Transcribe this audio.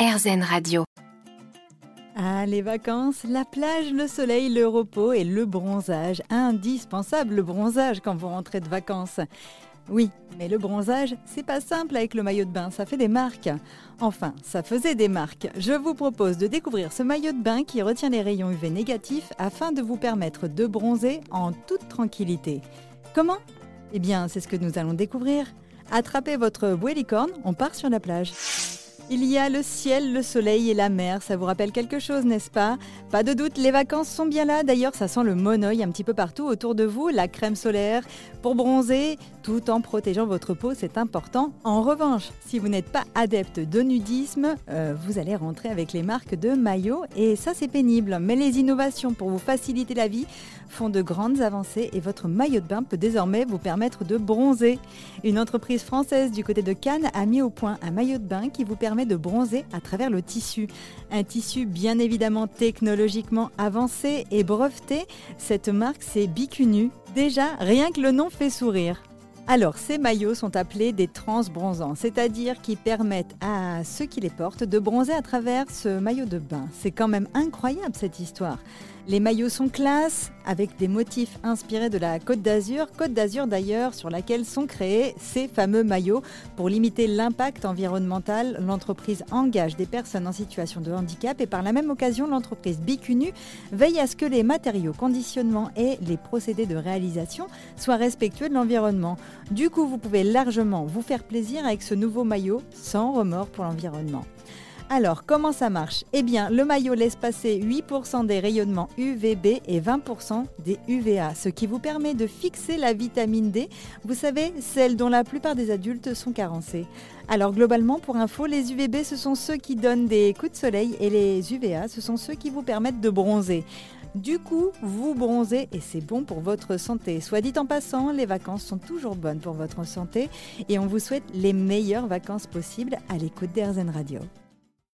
RZN Radio. Ah, les vacances, la plage, le soleil, le repos et le bronzage. Indispensable le bronzage quand vous rentrez de vacances. Oui, mais le bronzage, c'est pas simple avec le maillot de bain, ça fait des marques. Enfin, ça faisait des marques. Je vous propose de découvrir ce maillot de bain qui retient les rayons UV négatifs afin de vous permettre de bronzer en toute tranquillité. Comment? Eh bien, c'est ce que nous allons découvrir. Attrapez votre bouée licorne, on part sur la plage. Il y a le ciel, le soleil et la mer, ça vous rappelle quelque chose, n'est-ce pas? Pas de doute, les vacances sont bien là, d'ailleurs ça sent le monoeil un petit peu partout autour de vous, la crème solaire pour bronzer, tout en protégeant votre peau, c'est important. En revanche, si vous n'êtes pas adepte de nudisme, euh, vous allez rentrer avec les marques de maillots et ça c'est pénible. Mais les innovations pour vous faciliter la vie font de grandes avancées et votre maillot de bain peut désormais vous permettre de bronzer. Une entreprise française du côté de Cannes a mis au point un maillot de bain qui vous permet de bronzer à travers le tissu. Un tissu bien évidemment technologiquement avancé et breveté. Cette marque, c'est Bicunu. Déjà, rien que le nom fait sourire. Alors, ces maillots sont appelés des transbronzants, c'est-à-dire qui permettent à ceux qui les portent de bronzer à travers ce maillot de bain. C'est quand même incroyable cette histoire. Les maillots sont classe, avec des motifs inspirés de la Côte d'Azur, Côte d'Azur d'ailleurs sur laquelle sont créés ces fameux maillots. Pour limiter l'impact environnemental, l'entreprise engage des personnes en situation de handicap et par la même occasion, l'entreprise Bicunu veille à ce que les matériaux, conditionnement et les procédés de réalisation soient respectueux de l'environnement. Du coup, vous pouvez largement vous faire plaisir avec ce nouveau maillot sans remords pour l'environnement. Alors, comment ça marche? Eh bien, le maillot laisse passer 8% des rayonnements UVB et 20% des UVA, ce qui vous permet de fixer la vitamine D, vous savez, celle dont la plupart des adultes sont carencés. Alors, globalement, pour info, les UVB, ce sont ceux qui donnent des coups de soleil et les UVA, ce sont ceux qui vous permettent de bronzer. Du coup, vous bronzez et c'est bon pour votre santé. Soit dit en passant, les vacances sont toujours bonnes pour votre santé et on vous souhaite les meilleures vacances possibles à l'écoute d'Airzen Radio.